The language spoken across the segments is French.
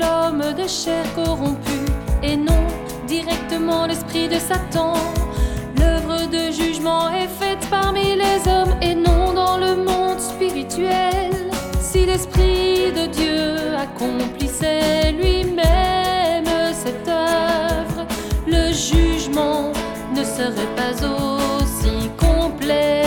forme de chair corrompue et non directement l'esprit de Satan. L'œuvre de jugement est faite parmi les hommes et non dans le monde spirituel. Si l'esprit de Dieu accomplissait lui-même cette œuvre, le jugement ne serait pas aussi complet,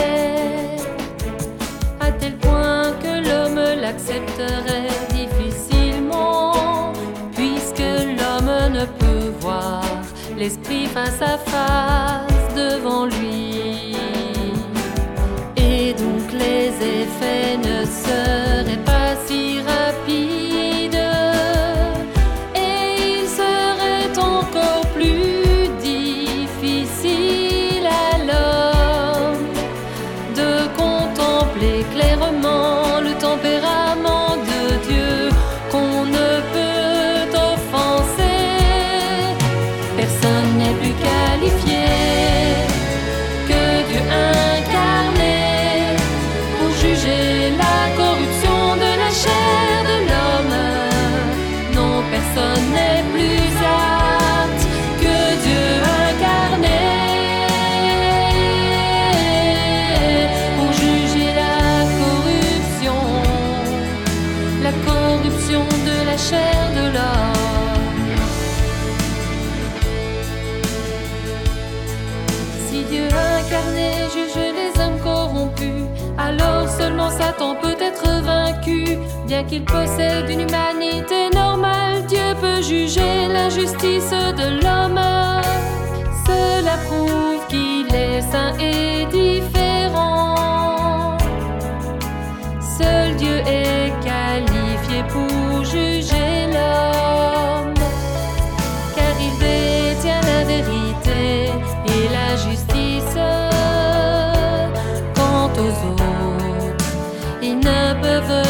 ne peut voir l'esprit face à face devant lui. Et donc les effets ne seraient pas si rapides. Et il serait encore plus difficile à de contempler clairement Si Dieu incarné juge les hommes corrompus, alors seulement Satan peut être vaincu. Bien qu'il possède une humanité normale, Dieu peut juger l'injustice de l'homme. Cela prouve qu'il est saint et ils ne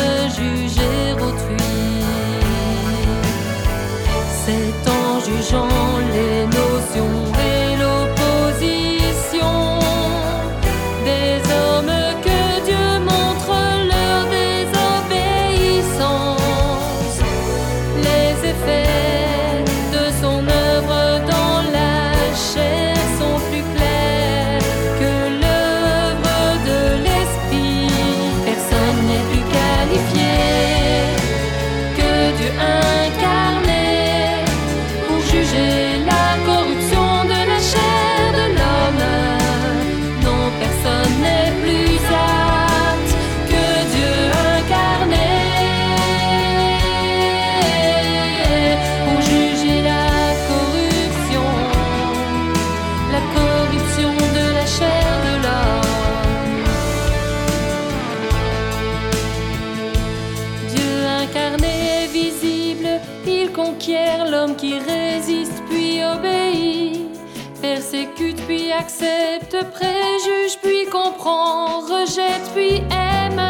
la corruption de la chair de l'homme. Dieu incarné est visible, il conquiert l'homme qui résiste puis obéit, persécute puis accepte, préjuge puis comprend, rejette puis aime.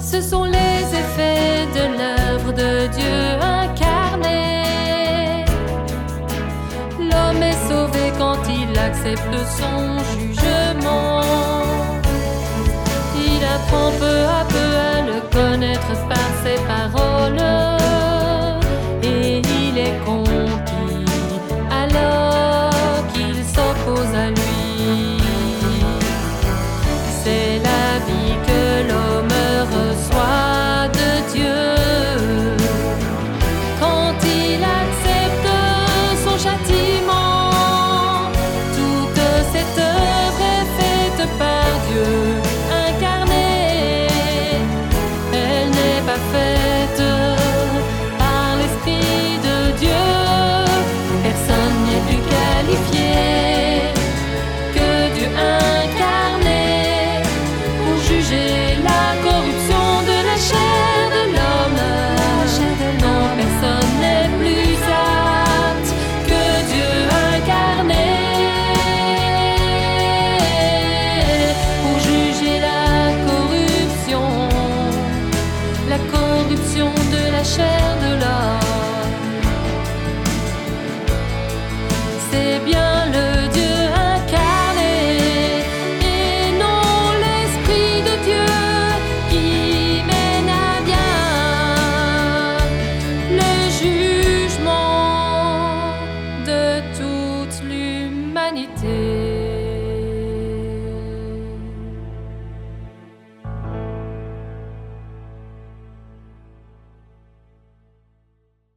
Ce sont les effets de l'œuvre de Dieu il accepte son jugement. Il apprend peu 雪